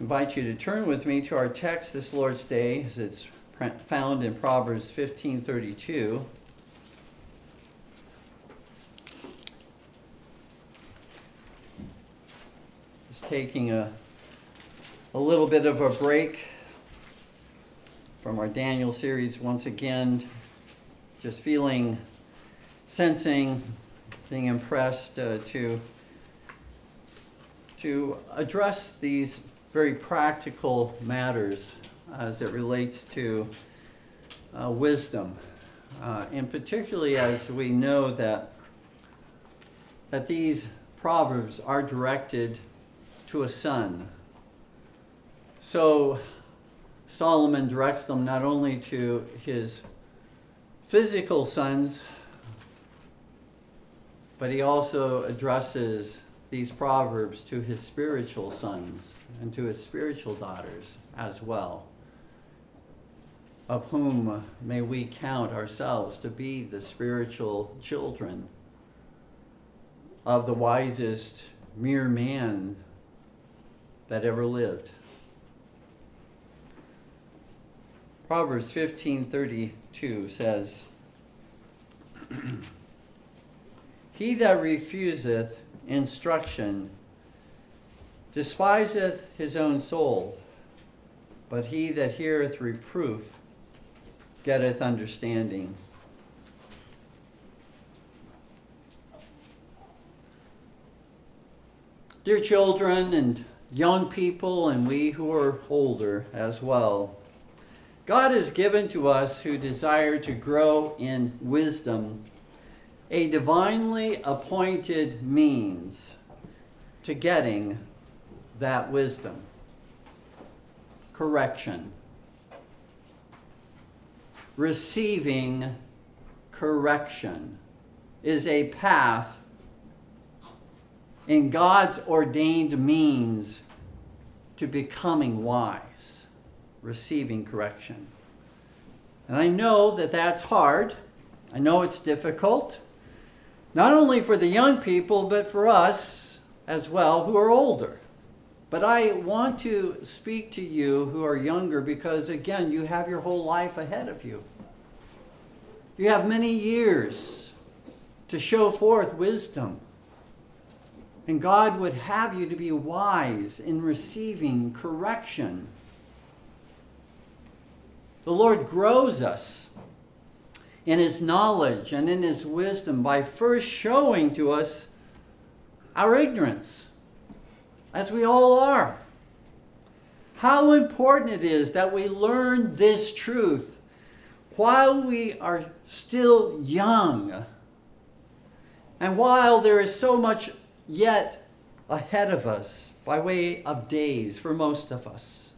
invite you to turn with me to our text this Lord's Day as it's found in Proverbs 15:32. Just taking a a little bit of a break from our Daniel series once again, just feeling, sensing, being impressed uh, to to address these very practical matters as it relates to uh, wisdom, uh, and particularly as we know that that these proverbs are directed to a son. So Solomon directs them not only to his physical sons, but he also addresses these proverbs to his spiritual sons and to his spiritual daughters as well, of whom may we count ourselves to be the spiritual children of the wisest mere man that ever lived. Proverbs 15:32 says, He that refuseth instruction despiseth his own soul, but he that heareth reproof getteth understanding. Dear children and young people, and we who are older as well, God has given to us who desire to grow in wisdom a divinely appointed means to getting that wisdom correction, receiving correction is a path in God's ordained means to becoming wise receiving correction. And I know that that's hard. I know it's difficult, not only for the young people, but for us as well who are older. But I want to speak to you who are younger because, again, you have your whole life ahead of you. You have many years to show forth wisdom. And God would have you to be wise in receiving correction the Lord grows us in His knowledge and in His wisdom by first showing to us our ignorance, as we all are. How important it is that we learn this truth while we are still young and while there is so much yet ahead of us by way of days for most of us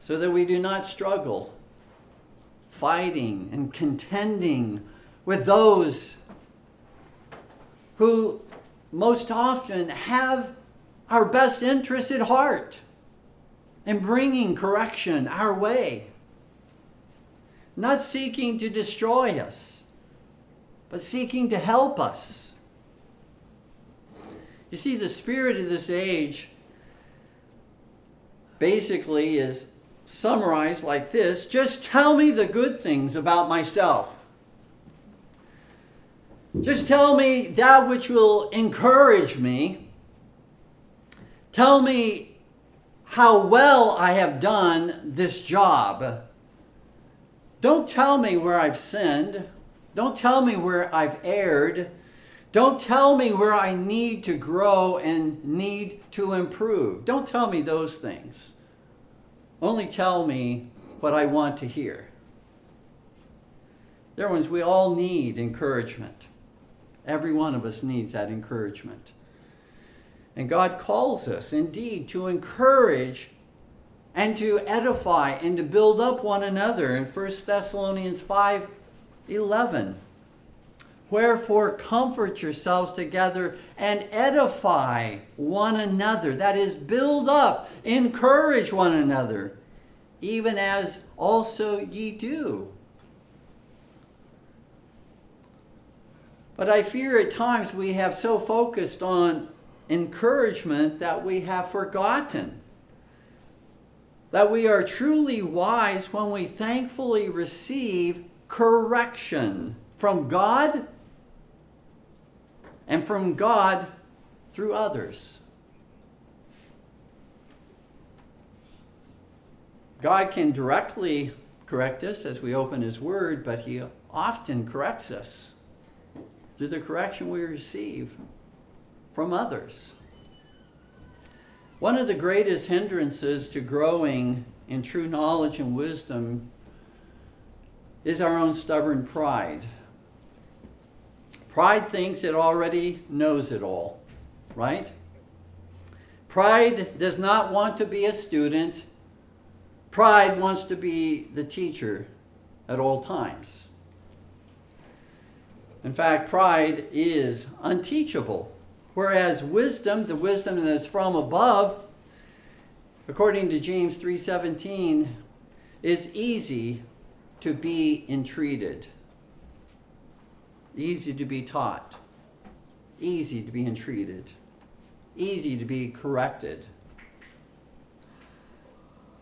so that we do not struggle fighting and contending with those who most often have our best interest at heart in bringing correction our way, not seeking to destroy us, but seeking to help us. You see, the spirit of this age basically is summarized like this just tell me the good things about myself. Just tell me that which will encourage me. Tell me how well I have done this job. Don't tell me where I've sinned. Don't tell me where I've erred. Don't tell me where I need to grow and need to improve. Don't tell me those things. Only tell me what I want to hear. Dear ones, we all need encouragement. Every one of us needs that encouragement. And God calls us indeed to encourage and to edify and to build up one another in 1 Thessalonians 5 11. Wherefore, comfort yourselves together and edify one another. That is, build up, encourage one another, even as also ye do. But I fear at times we have so focused on encouragement that we have forgotten. That we are truly wise when we thankfully receive correction from God and from God through others. God can directly correct us as we open His Word, but He often corrects us through the correction we receive from others. One of the greatest hindrances to growing in true knowledge and wisdom is our own stubborn pride. Pride thinks it already knows it all, right? Pride does not want to be a student. Pride wants to be the teacher at all times. In fact, pride is unteachable, whereas wisdom, the wisdom that is from above, according to James 3:17, is easy to be entreated, easy to be taught, easy to be entreated, easy to be corrected.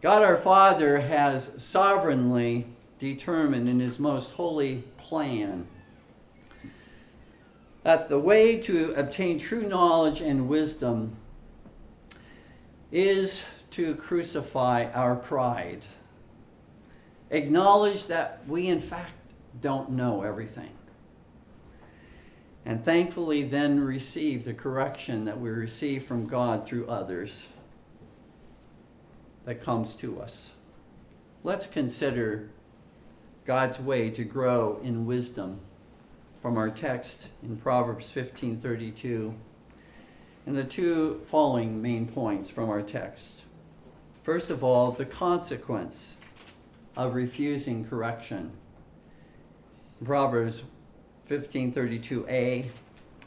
God our Father has sovereignly determined in his most holy plan that the way to obtain true knowledge and wisdom is to crucify our pride. Acknowledge that we, in fact, don't know everything. And thankfully, then receive the correction that we receive from God through others that comes to us. Let's consider God's way to grow in wisdom from our text in Proverbs 15:32 and the two following main points from our text. First of all, the consequence of refusing correction. Proverbs 15:32a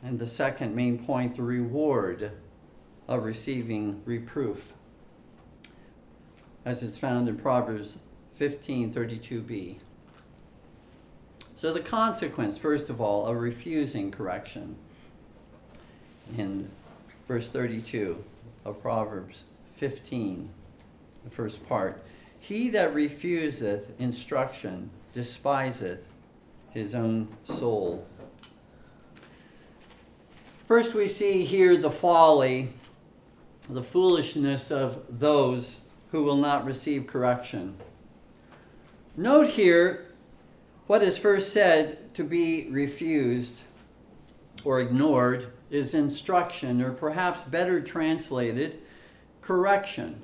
and the second main point the reward of receiving reproof as it's found in Proverbs 15:32b. So, the consequence, first of all, of refusing correction in verse 32 of Proverbs 15, the first part He that refuseth instruction despiseth his own soul. First, we see here the folly, the foolishness of those who will not receive correction. Note here what is first said to be refused or ignored is instruction, or perhaps better translated, correction.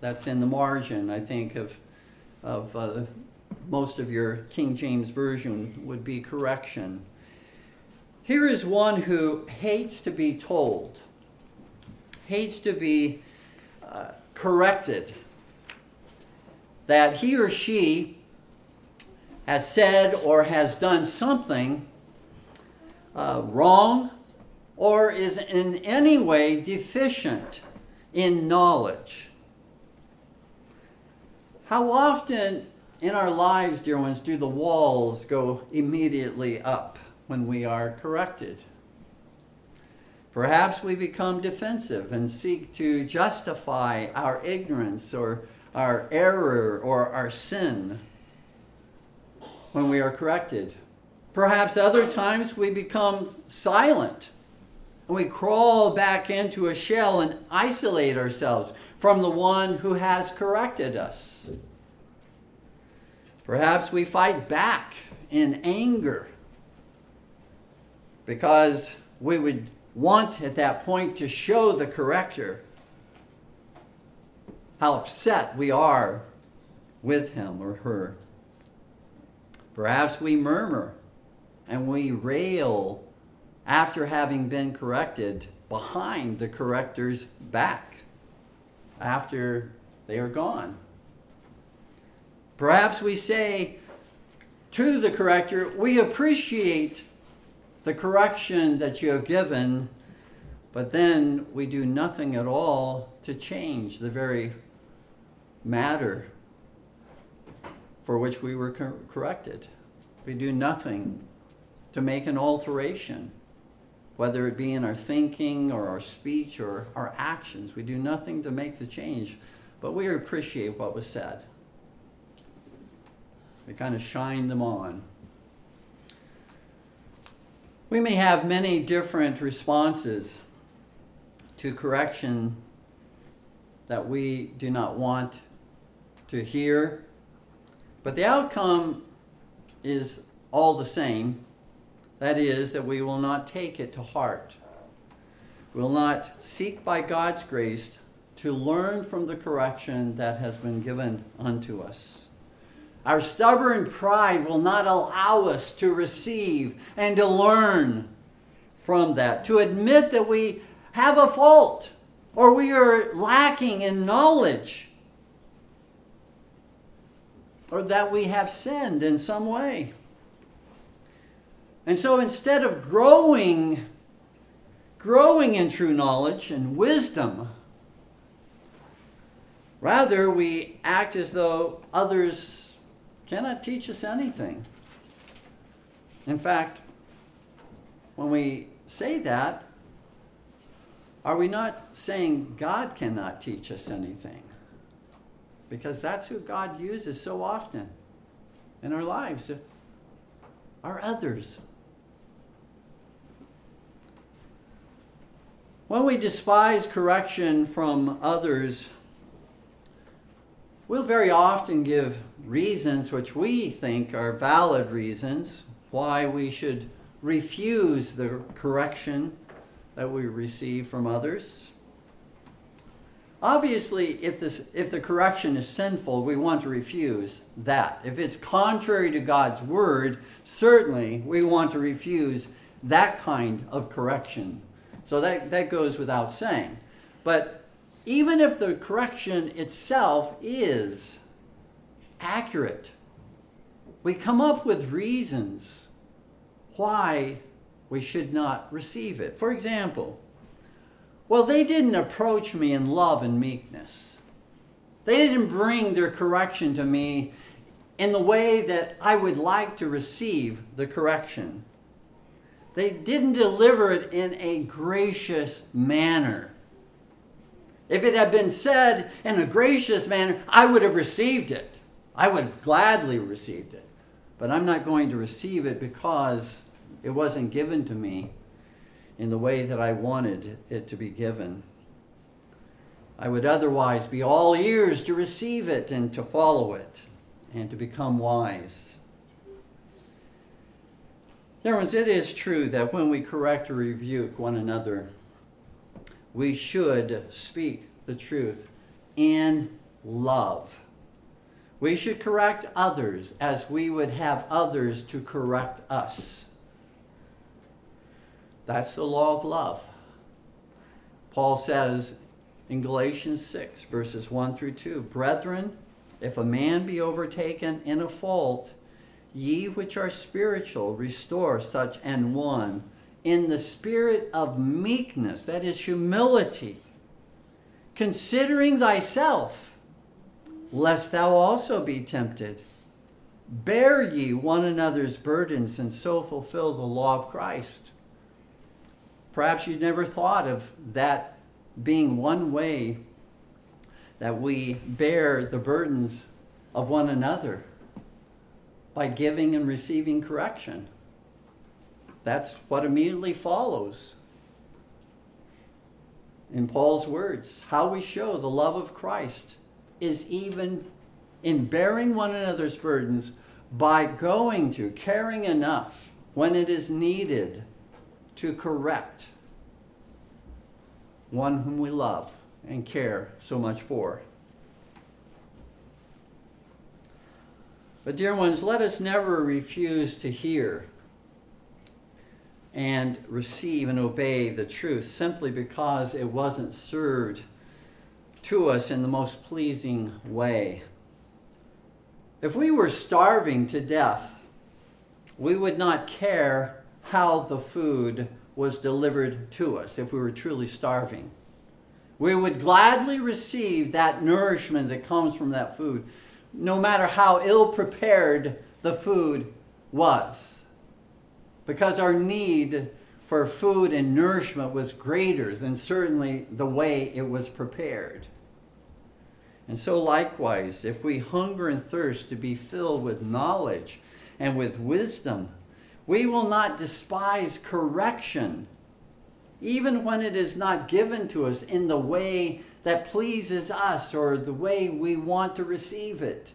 That's in the margin, I think, of, of uh, most of your King James Version would be correction. Here is one who hates to be told, hates to be uh, corrected, that he or she has said or has done something uh, wrong or is in any way deficient in knowledge. How often in our lives, dear ones, do the walls go immediately up when we are corrected? Perhaps we become defensive and seek to justify our ignorance or our error or our sin when we are corrected. Perhaps other times we become silent and we crawl back into a shell and isolate ourselves from the one who has corrected us. Perhaps we fight back in anger because we would want at that point to show the corrector how upset we are with him or her. Perhaps we murmur and we rail after having been corrected behind the corrector's back after they are gone. Perhaps we say to the corrector, We appreciate the correction that you have given, but then we do nothing at all to change the very matter for which we were corrected. We do nothing to make an alteration. whether it be in our thinking or our speech or our actions. We do nothing to make the change, but we appreciate what was said. We kind of shine them on. We may have many different responses to correction that we do not want to hear, but the outcome is all the same. That is, that we will not take it to heart. We will not seek by God's grace to learn from the correction that has been given unto us. Our stubborn pride will not allow us to receive and to learn from that, to admit that we have a fault or we are lacking in knowledge or that we have sinned in some way. And so instead of growing, growing in true knowledge and wisdom, rather we act as though others cannot teach us anything. In fact, when we say that, are we not saying God cannot teach us anything? Because that's who God uses so often in our lives, are others. When we despise correction from others, we'll very often give reasons which we think are valid reasons why we should refuse the correction that we receive from others. Obviously, if, this, if the correction is sinful, we want to refuse that. If it's contrary to God's word, certainly we want to refuse that kind of correction so that, that goes without saying. But even if the correction itself is accurate, we come up with reasons why we should not receive it. For example, well, they didn't approach me in love and meekness. They didn't bring their correction to me in the way that I would like to receive the correction. They didn't deliver it in a gracious manner. If it had been said in a gracious manner, I would have received it. I would have gladly received it. But I'm not going to receive it because it wasn't given to me in the way that I wanted it to be given. I would otherwise be all ears to receive it and to follow it and to become wise. Dear ones, it is true that when we correct or rebuke one another, we should speak the truth in love. We should correct others as we would have others to correct us. That's the law of love. Paul says in Galatians 6, verses 1 through 2 Brethren, if a man be overtaken in a fault, Ye which are spiritual, restore such an one in the spirit of meekness, that is humility, considering thyself, lest thou also be tempted. Bear ye one another's burdens and so fulfill the law of Christ. Perhaps you never thought of that being one way that we bear the burdens of one another by giving and receiving correction. That's what immediately follows. In Paul's words, how we show the love of Christ is even in bearing one another's burdens by going to, caring enough when it is needed to correct one whom we love and care so much for. But, dear ones, let us never refuse to hear and receive and obey the truth simply because it wasn't served to us in the most pleasing way. If we were starving to death, we would not care how the food was delivered to us if we were truly starving. We would gladly receive that nourishment that comes from that food no matter how ill prepared the food was. Because our need for food and nourishment was greater than certainly the way it was prepared. And so, likewise, if we hunger and thirst to be filled with knowledge and with wisdom, we will not despise correction, even when it is not given to us in the way that pleases us or the way we want to receive it.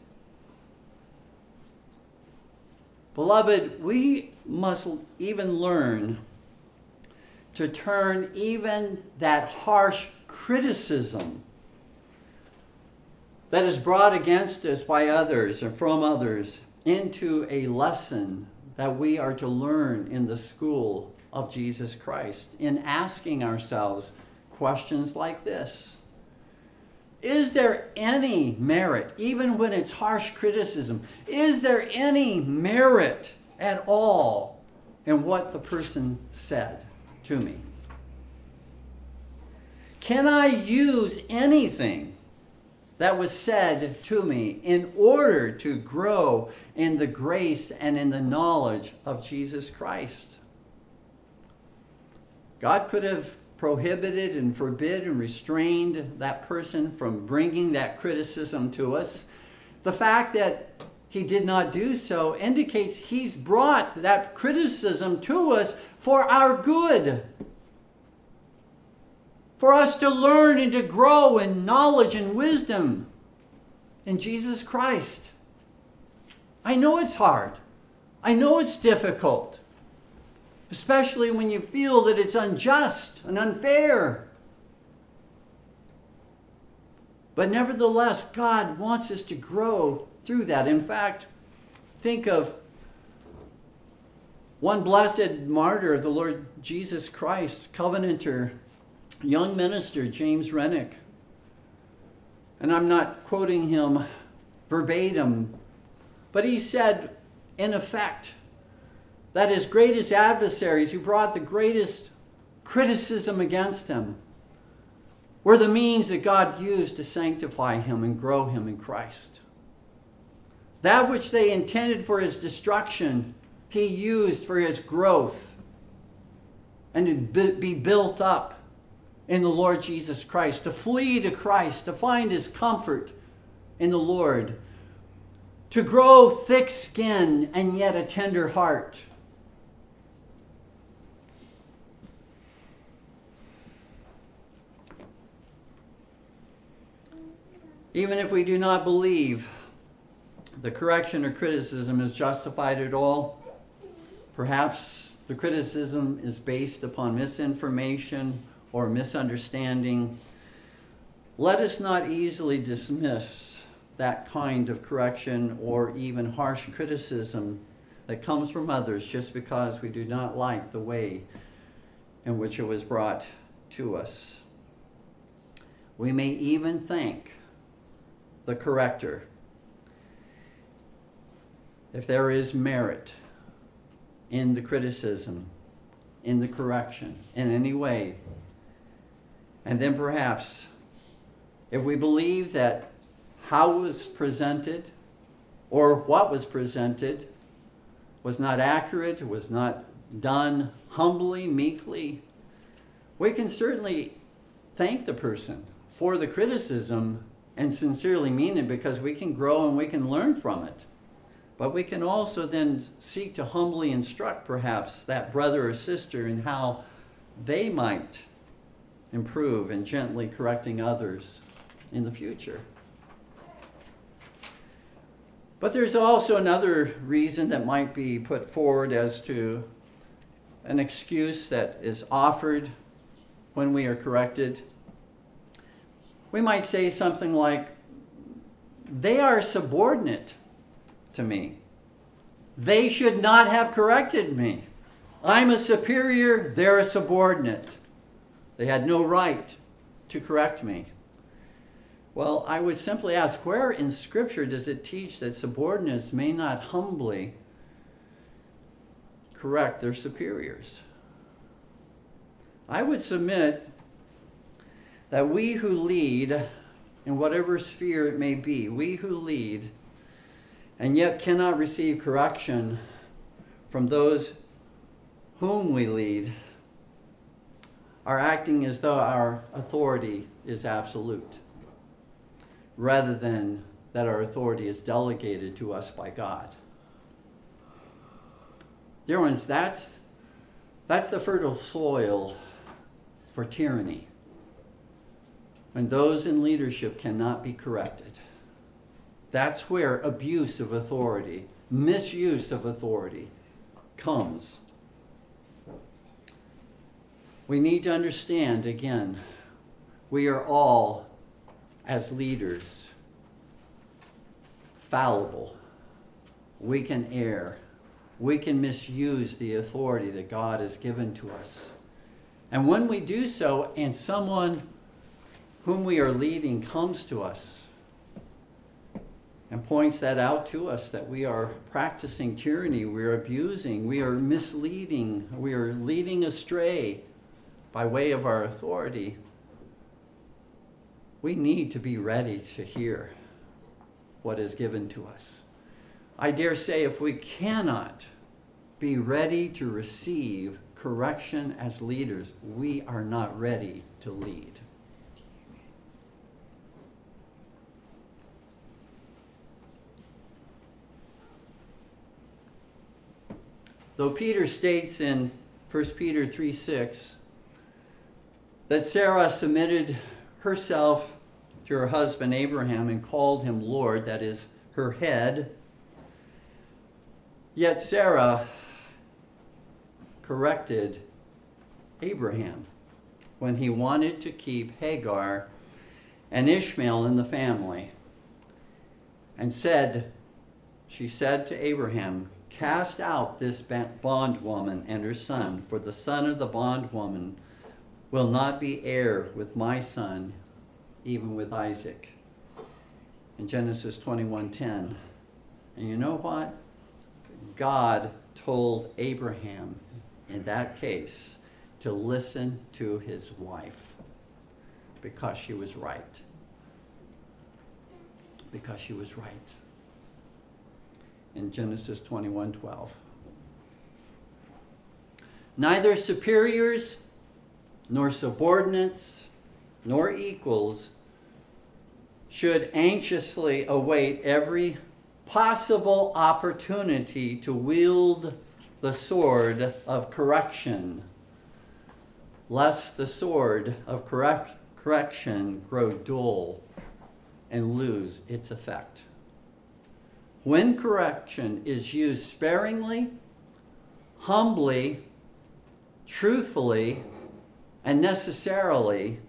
Beloved, we must even learn to turn even that harsh criticism that is brought against us by others and from others into a lesson that we are to learn in the school of Jesus Christ in asking ourselves questions like this Is there any merit, even when it's harsh criticism, is there any merit at all in what the person said to me? Can I use anything that was said to me in order to grow in the grace and in the knowledge of Jesus Christ. God could have prohibited and forbid and restrained that person from bringing that criticism to us. The fact that he did not do so indicates he's brought that criticism to us for our good for us to learn and to grow in knowledge and wisdom in Jesus Christ. I know it's hard. I know it's difficult, especially when you feel that it's unjust and unfair. But nevertheless, God wants us to grow through that. In fact, think of one blessed martyr, the Lord Jesus Christ, Covenanter young minister, James Renwick, and I'm not quoting him verbatim, but he said, in effect, that his greatest adversaries who brought the greatest criticism against him were the means that God used to sanctify him and grow him in Christ. That which they intended for his destruction, he used for his growth and to be built up in the Lord Jesus Christ, to flee to Christ, to find his comfort in the Lord, to grow thick skin and yet a tender heart. Even if we do not believe the correction or criticism is justified at all, perhaps the criticism is based upon misinformation or misunderstanding, let us not easily dismiss that kind of correction or even harsh criticism that comes from others just because we do not like the way in which it was brought to us. We may even thank the corrector. If there is merit in the criticism, in the correction, in any way and then perhaps, if we believe that how was presented or what was presented was not accurate, was not done humbly, meekly, we can certainly thank the person for the criticism and sincerely mean it because we can grow and we can learn from it. But we can also then seek to humbly instruct perhaps that brother or sister in how they might improve in gently correcting others in the future. But there's also another reason that might be put forward as to an excuse that is offered when we are corrected. We might say something like, They are subordinate to me. They should not have corrected me. I'm a superior, they're a subordinate. They had no right to correct me. Well, I would simply ask where in Scripture does it teach that subordinates may not humbly correct their superiors? I would submit that we who lead, in whatever sphere it may be, we who lead and yet cannot receive correction from those whom we lead, are acting as though our authority is absolute, rather than that our authority is delegated to us by God. Dear ones, that's, that's the fertile soil for tyranny. When those in leadership cannot be corrected. That's where abuse of authority, misuse of authority comes. We need to understand again, we are all, as leaders, fallible. We can err. We can misuse the authority that God has given to us. And when we do so, and someone whom we are leading comes to us and points that out to us that we are practicing tyranny, we are abusing, we are misleading, we are leading astray by way of our authority, we need to be ready to hear what is given to us. I dare say if we cannot be ready to receive correction as leaders, we are not ready to lead. Though Peter states in 1 Peter 3 6 that Sarah submitted herself to her husband Abraham and called him Lord, that is, her head. Yet Sarah corrected Abraham when he wanted to keep Hagar and Ishmael in the family and said, She said to Abraham, Cast out this bondwoman and her son, for the son of the bondwoman will not be heir with my son, even with Isaac. In Genesis 21:10. And you know what? God told Abraham in that case to listen to his wife because she was right. Because she was right. In Genesis 21:12. Neither superiors nor subordinates, nor equals should anxiously await every possible opportunity to wield the sword of correction, lest the sword of correct, correction grow dull and lose its effect. When correction is used sparingly, humbly, truthfully, and necessarily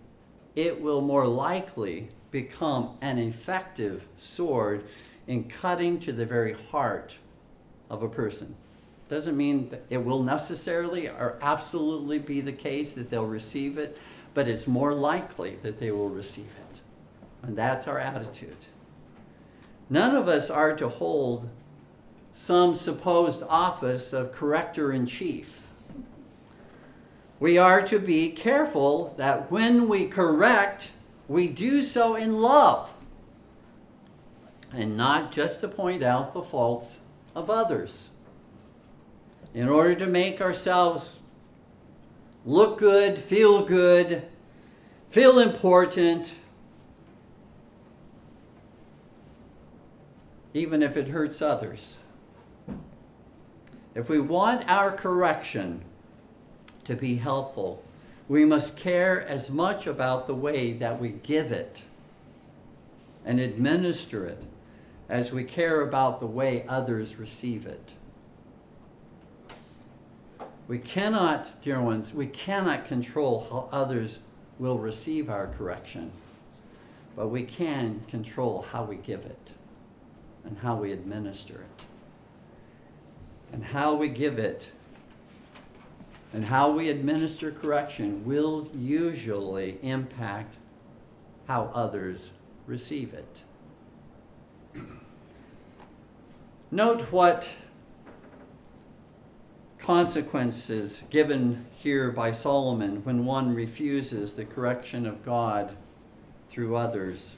it will more likely become an effective sword in cutting to the very heart of a person. Doesn't mean that it will necessarily or absolutely be the case that they'll receive it, but it's more likely that they will receive it. And that's our attitude. None of us are to hold some supposed office of corrector in chief we are to be careful that when we correct, we do so in love and not just to point out the faults of others. In order to make ourselves look good, feel good, feel important, even if it hurts others. If we want our correction to be helpful, we must care as much about the way that we give it and administer it as we care about the way others receive it. We cannot, dear ones, we cannot control how others will receive our correction, but we can control how we give it and how we administer it. And how we give it and how we administer correction will usually impact how others receive it. Note what consequences given here by Solomon when one refuses the correction of God through others.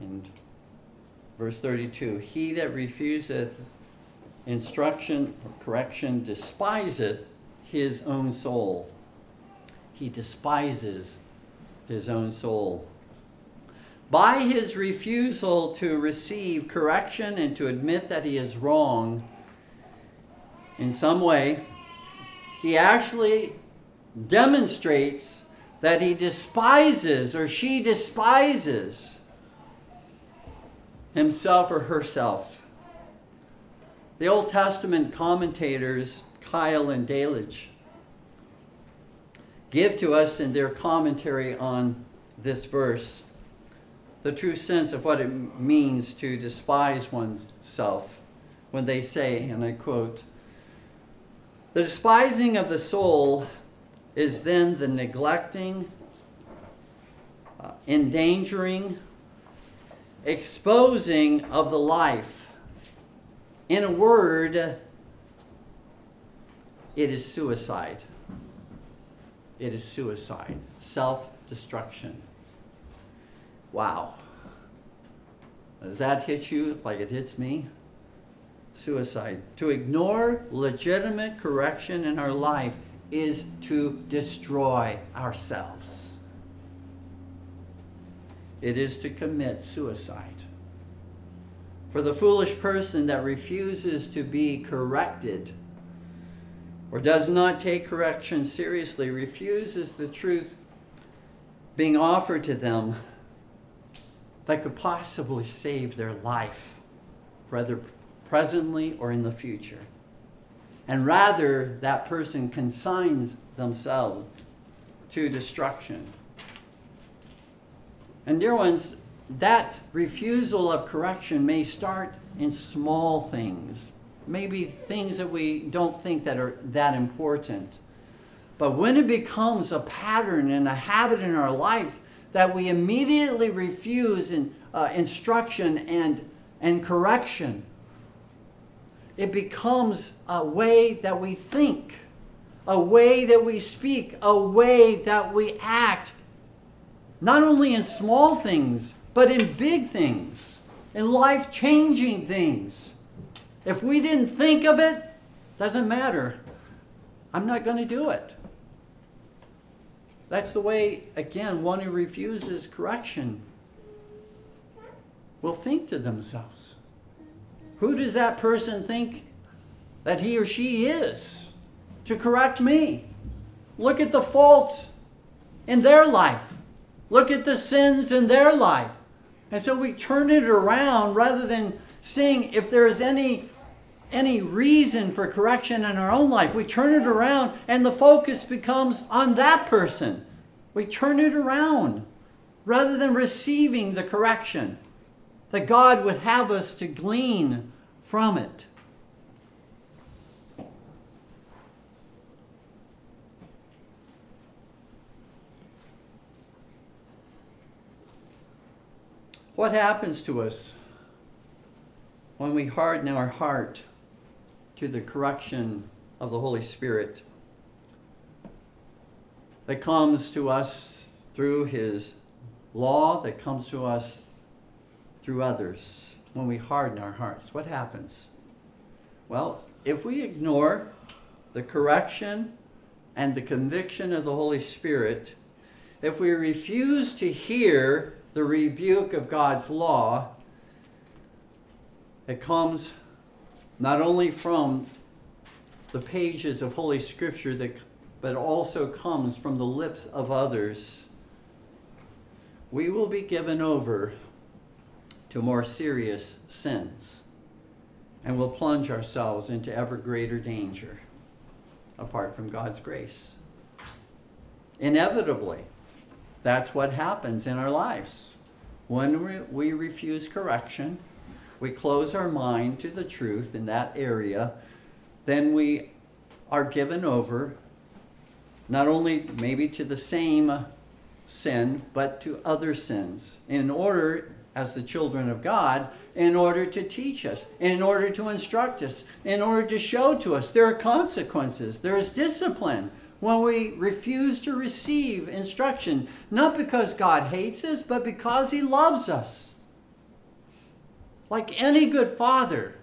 In verse 32, he that refuseth instruction or correction despiseth his own soul, he despises his own soul. By his refusal to receive correction and to admit that he is wrong in some way, he actually demonstrates that he despises or she despises himself or herself. The Old Testament commentators, Keil and Delitzsch, give to us in their commentary on this verse the true sense of what it means to despise oneself when they say, and I quote, the despising of the soul is then the neglecting, uh, endangering, exposing of the life. In a word, it is suicide. It is suicide, self destruction. Wow. Does that hit you like it hits me? Suicide. To ignore legitimate correction in our life is to destroy ourselves. It is to commit suicide. For the foolish person that refuses to be corrected or does not take correction seriously refuses the truth being offered to them that could possibly save their life, whether presently or in the future. And rather, that person consigns themselves to destruction. And, dear ones, that refusal of correction may start in small things, maybe things that we don't think that are that important. But when it becomes a pattern and a habit in our life that we immediately refuse in, uh, instruction and, and correction, it becomes a way that we think, a way that we speak, a way that we act, not only in small things, but in big things, in life changing things. If we didn't think of it, doesn't matter. I'm not going to do it. That's the way, again, one who refuses correction will think to themselves Who does that person think that he or she is to correct me? Look at the faults in their life, look at the sins in their life. And so we turn it around rather than seeing if there is any any reason for correction in our own life. We turn it around and the focus becomes on that person. We turn it around rather than receiving the correction that God would have us to glean from it. What happens to us when we harden our heart to the correction of the Holy Spirit that comes to us through His law, that comes to us through others when we harden our hearts? What happens? Well, if we ignore the correction and the conviction of the Holy Spirit, if we refuse to hear the rebuke of God's law, it comes not only from the pages of Holy Scripture, that, but also comes from the lips of others. We will be given over to more serious sins and will plunge ourselves into ever greater danger apart from God's grace. Inevitably, that's what happens in our lives. When we refuse correction, we close our mind to the truth in that area, then we are given over not only maybe to the same sin, but to other sins in order as the children of God in order to teach us, in order to instruct us, in order to show to us there are consequences, there is discipline when we refuse to receive instruction, not because God hates us, but because He loves us. Like any good father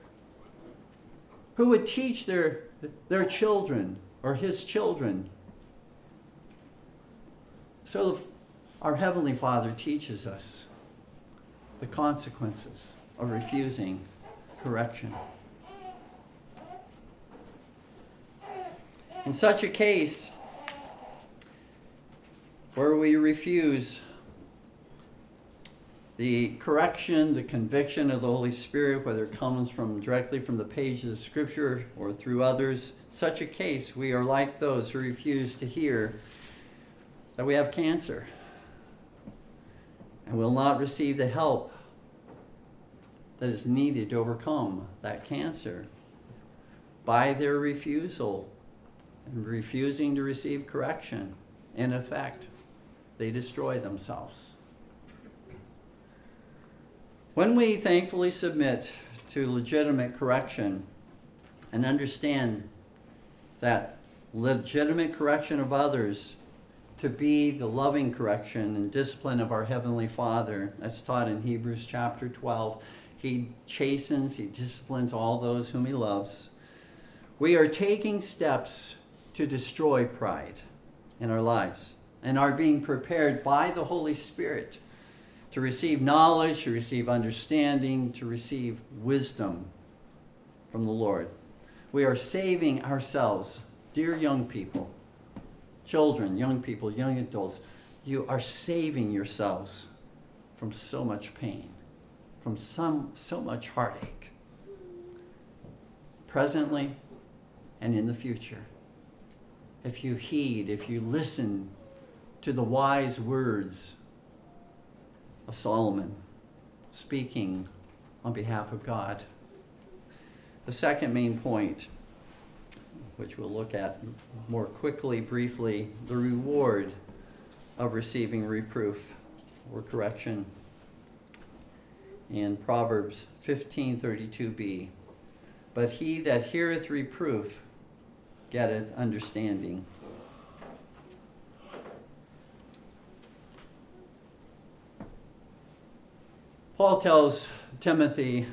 who would teach their, their children or his children So our Heavenly Father teaches us the consequences of refusing correction. In such a case, where we refuse the correction, the conviction of the Holy Spirit, whether it comes from directly from the pages of Scripture or through others, such a case, we are like those who refuse to hear that we have cancer and will not receive the help that is needed to overcome that cancer by their refusal and refusing to receive correction. In effect, they destroy themselves. When we thankfully submit to legitimate correction and understand that legitimate correction of others to be the loving correction and discipline of our Heavenly Father, as taught in Hebrews chapter 12, He chastens, He disciplines all those whom He loves. We are taking steps to destroy pride in our lives and are being prepared by the Holy Spirit to receive knowledge, to receive understanding, to receive wisdom from the Lord. We are saving ourselves, dear young people, children, young people, young adults. You are saving yourselves from so much pain, from some, so much heartache, presently and in the future. If you heed, if you listen to the wise words of Solomon speaking on behalf of God. The second main point, which we'll look at more quickly, briefly, the reward of receiving reproof or correction in Proverbs 15:32b. But he that heareth reproof getteth understanding. Paul tells Timothy,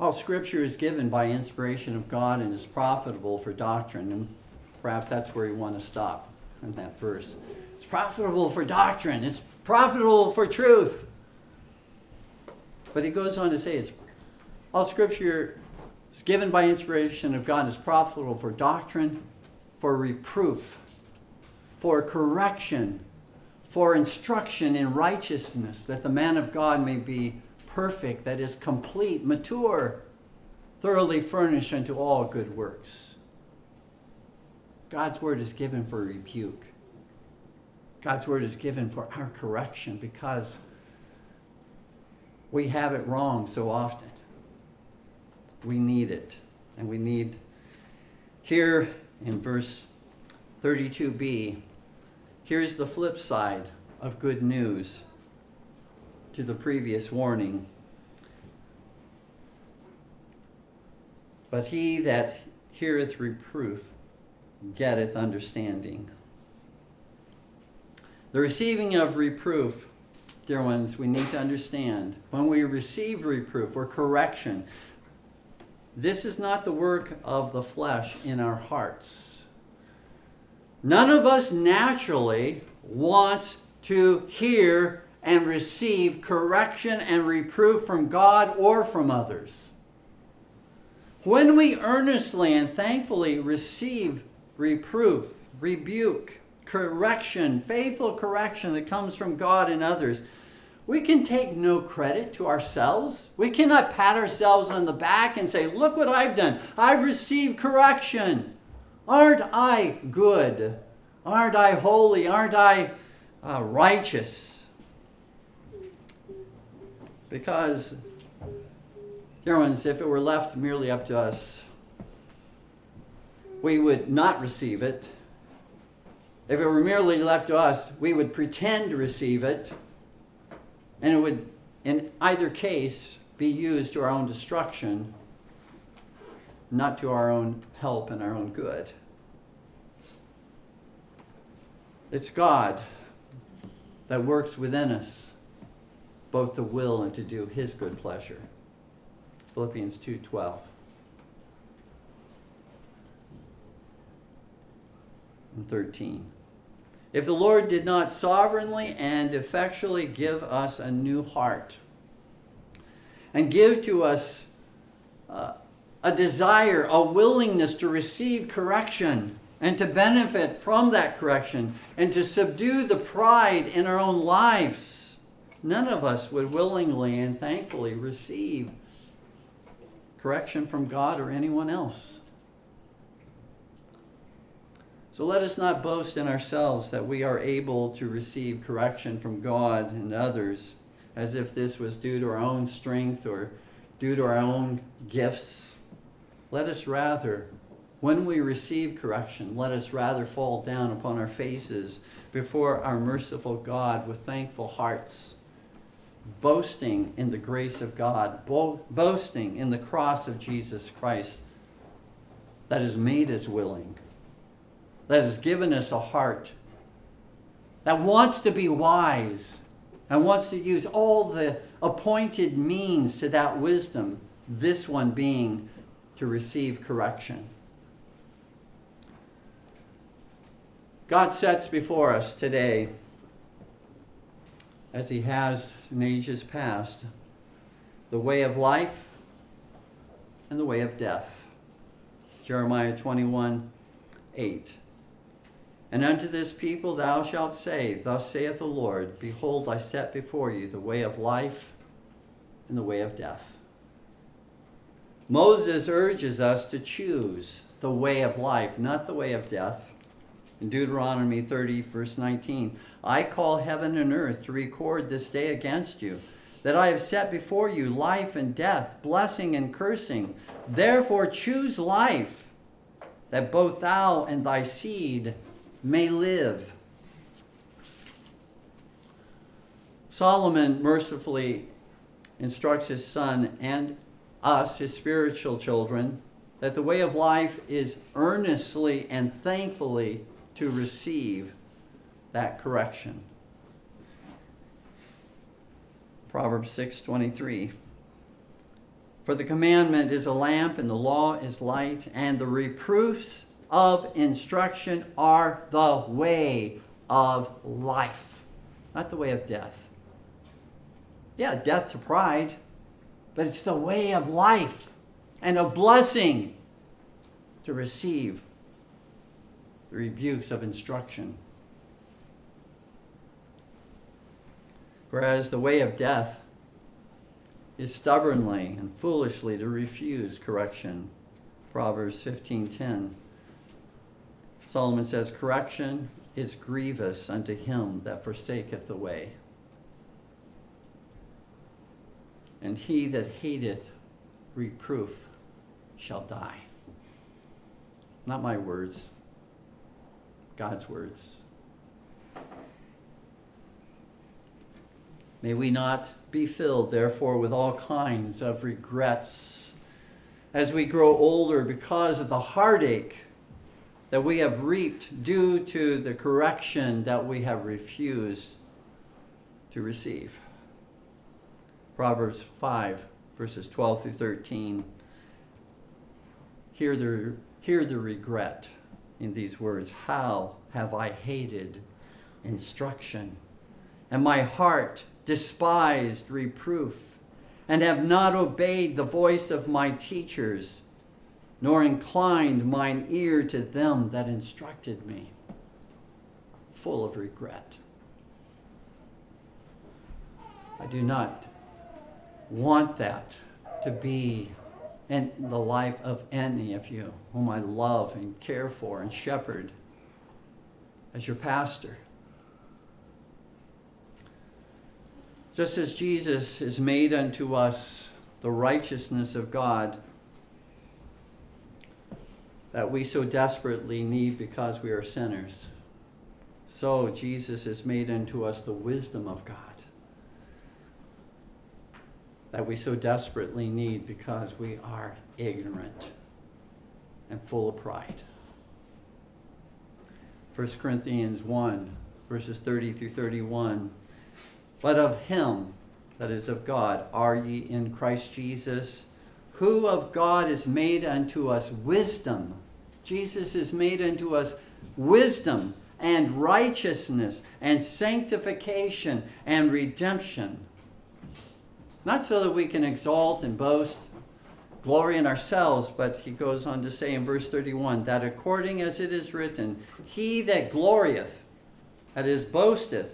all scripture is given by inspiration of God and is profitable for doctrine. And perhaps that's where you want to stop in that verse. It's profitable for doctrine, it's profitable for truth. But he goes on to say it's all scripture is given by inspiration of God and is profitable for doctrine, for reproof, for correction, for instruction in righteousness, that the man of God may be perfect, that is complete, mature, thoroughly furnished unto all good works. God's word is given for rebuke. God's word is given for our correction because we have it wrong so often. We need it. And we need, here in verse 32b, Here's the flip side of good news to the previous warning. But he that heareth reproof getteth understanding. The receiving of reproof, dear ones, we need to understand. When we receive reproof or correction, this is not the work of the flesh in our hearts None of us naturally wants to hear and receive correction and reproof from God or from others. When we earnestly and thankfully receive reproof, rebuke, correction, faithful correction that comes from God and others, we can take no credit to ourselves. We cannot pat ourselves on the back and say, Look what I've done. I've received correction. Aren't I good? Aren't I holy? Aren't I uh, righteous? Because, dear ones, if it were left merely up to us, we would not receive it. If it were merely left to us, we would pretend to receive it, and it would, in either case, be used to our own destruction not to our own help and our own good. It's God that works within us both to will and to do his good pleasure. Philippians 2:12. And 13. If the Lord did not sovereignly and effectually give us a new heart and give to us uh, a desire, a willingness to receive correction and to benefit from that correction and to subdue the pride in our own lives, none of us would willingly and thankfully receive correction from God or anyone else. So let us not boast in ourselves that we are able to receive correction from God and others as if this was due to our own strength or due to our own gifts. Let us rather, when we receive correction, let us rather fall down upon our faces before our merciful God with thankful hearts, boasting in the grace of God, bo- boasting in the cross of Jesus Christ that has made us willing that has given us a heart that wants to be wise and wants to use all the appointed means to that wisdom, this one being to receive correction. God sets before us today, as He has in ages past, the way of life and the way of death. Jeremiah 21 8. And unto this people thou shalt say, Thus saith the Lord, Behold, I set before you the way of life and the way of death. Moses urges us to choose the way of life, not the way of death. In Deuteronomy 30, verse 19, I call heaven and earth to record this day against you, that I have set before you life and death, blessing and cursing. Therefore choose life, that both thou and thy seed may live. Solomon mercifully instructs his son and us, his spiritual children, that the way of life is earnestly and thankfully to receive that correction. Proverbs 6:23 For the commandment is a lamp and the law is light and the reproofs of instruction are the way of life, not the way of death. Yeah, death to pride, but it's the way of life and a blessing to receive the rebukes of instruction. Whereas the way of death is stubbornly and foolishly to refuse correction. Proverbs 15:10 Solomon says, Correction is grievous unto him that forsaketh the way. And he that hateth reproof shall die. Not my words, God's words. May we not be filled, therefore, with all kinds of regrets as we grow older because of the heartache that we have reaped due to the correction that we have refused to receive. Proverbs 5, verses 12 through 13. Hear the, hear the regret in these words How have I hated instruction, and my heart despised reproof, and have not obeyed the voice of my teachers nor inclined mine ear to them that instructed me, full of regret. I do not want that to be in the life of any of you whom I love and care for and shepherd as your pastor. Just as Jesus is made unto us the righteousness of God that we so desperately need because we are sinners. So Jesus has made unto us the wisdom of God that we so desperately need because we are ignorant and full of pride. 1 Corinthians 1, verses 30 through 31. But of him, that is of God, are ye in Christ Jesus, who of God is made unto us wisdom Jesus is made unto us wisdom and righteousness and sanctification and redemption. Not so that we can exalt and boast, glory in ourselves, but he goes on to say in verse 31 that according as it is written, He that glorieth, that is, boasteth,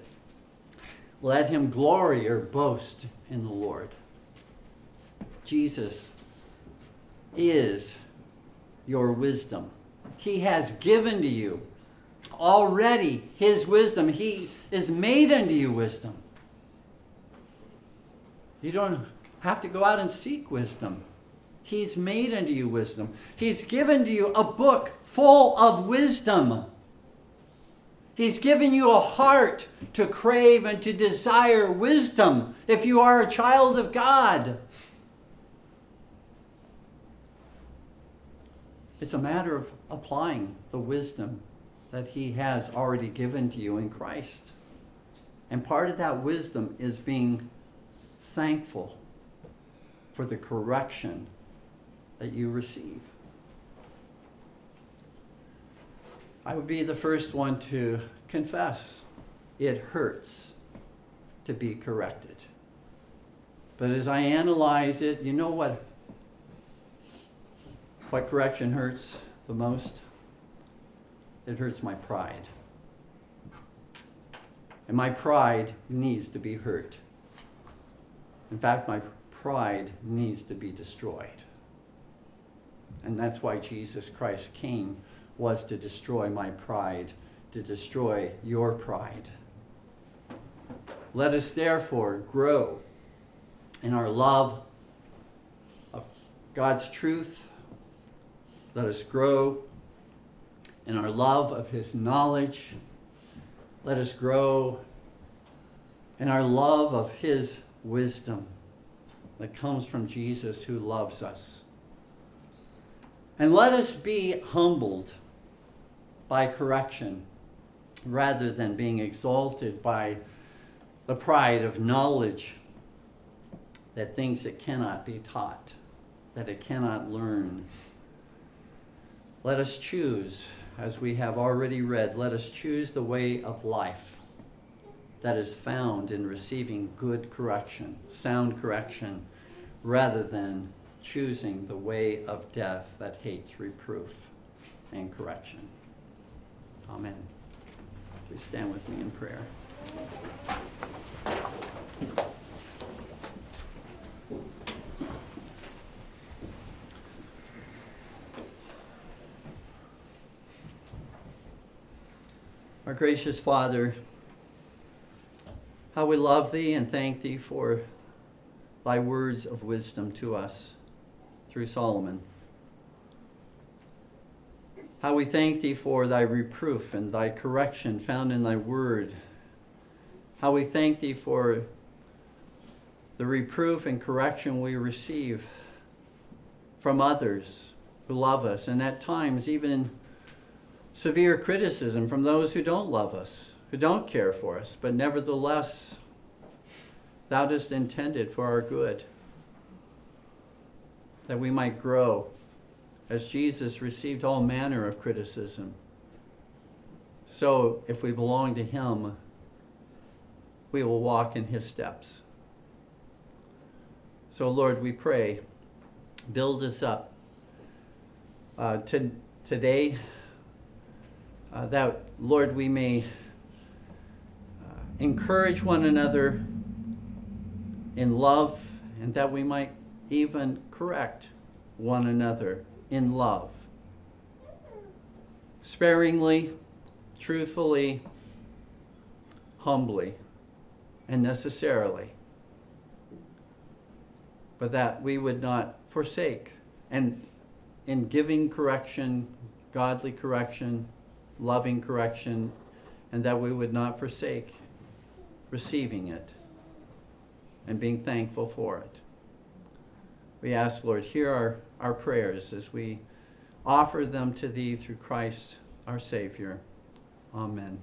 let him glory or boast in the Lord. Jesus is your wisdom. He has given to you already his wisdom. He is made unto you wisdom. You don't have to go out and seek wisdom. He's made unto you wisdom. He's given to you a book full of wisdom. He's given you a heart to crave and to desire wisdom if you are a child of God. It's a matter of applying the wisdom that He has already given to you in Christ. And part of that wisdom is being thankful for the correction that you receive. I would be the first one to confess it hurts to be corrected. But as I analyze it, you know what what correction hurts the most? It hurts my pride. And my pride needs to be hurt. In fact, my pride needs to be destroyed. And that's why Jesus Christ came was to destroy my pride, to destroy your pride. Let us therefore grow in our love of God's truth let us grow in our love of His knowledge. Let us grow in our love of His wisdom that comes from Jesus who loves us. And let us be humbled by correction rather than being exalted by the pride of knowledge that things that cannot be taught, that it cannot learn. Let us choose, as we have already read, let us choose the way of life that is found in receiving good correction, sound correction, rather than choosing the way of death that hates reproof and correction. Amen. Please stand with me in prayer. Our gracious Father, how we love Thee and thank Thee for Thy words of wisdom to us through Solomon. How we thank Thee for Thy reproof and Thy correction found in Thy word. How we thank Thee for the reproof and correction we receive from others who love us, and at times even severe criticism from those who don't love us, who don't care for us, but nevertheless, thou dost intended it for our good, that we might grow as Jesus received all manner of criticism. So, if we belong to Him, we will walk in His steps. So, Lord, we pray, build us up. Uh, to, today, uh, that, Lord, we may uh, encourage one another in love and that we might even correct one another in love. Sparingly, truthfully, humbly, and necessarily. But that we would not forsake. And in giving correction, godly correction, loving correction, and that we would not forsake receiving it and being thankful for it. We ask, Lord, hear our, our prayers as we offer them to Thee through Christ our Savior. Amen.